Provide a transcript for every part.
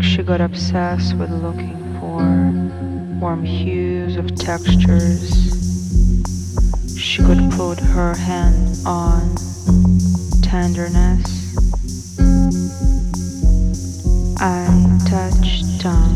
she got obsessed with looking for warm hues of textures. She could put her hand on tenderness. I touched on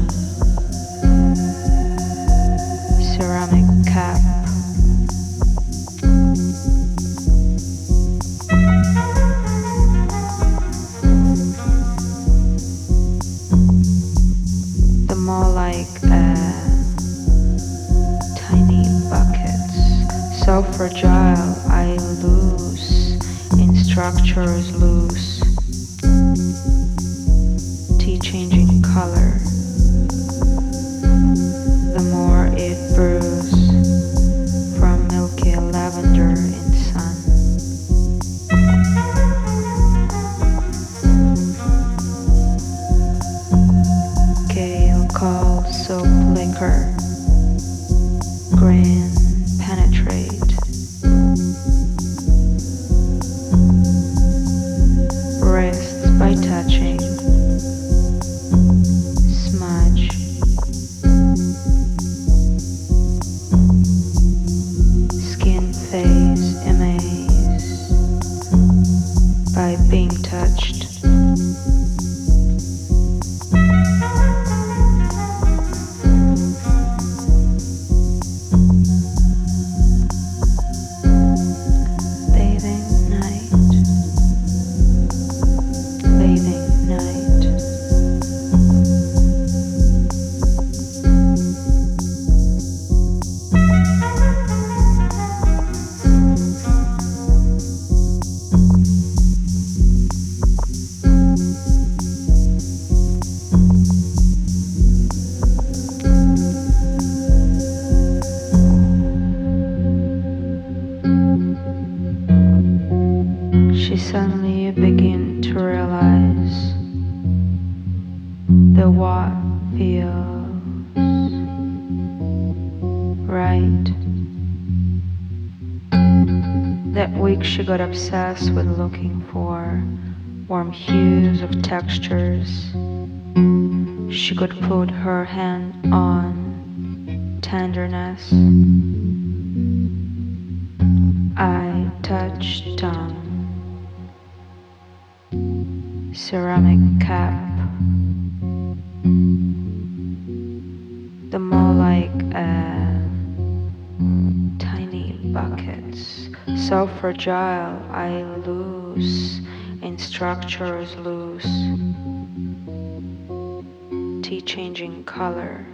got obsessed with looking for warm hues of textures. She could put her hand on tenderness. Fragile I lose in structures loose tea changing color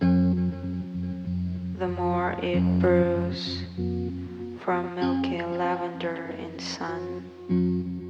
the more it brews from milky lavender in sun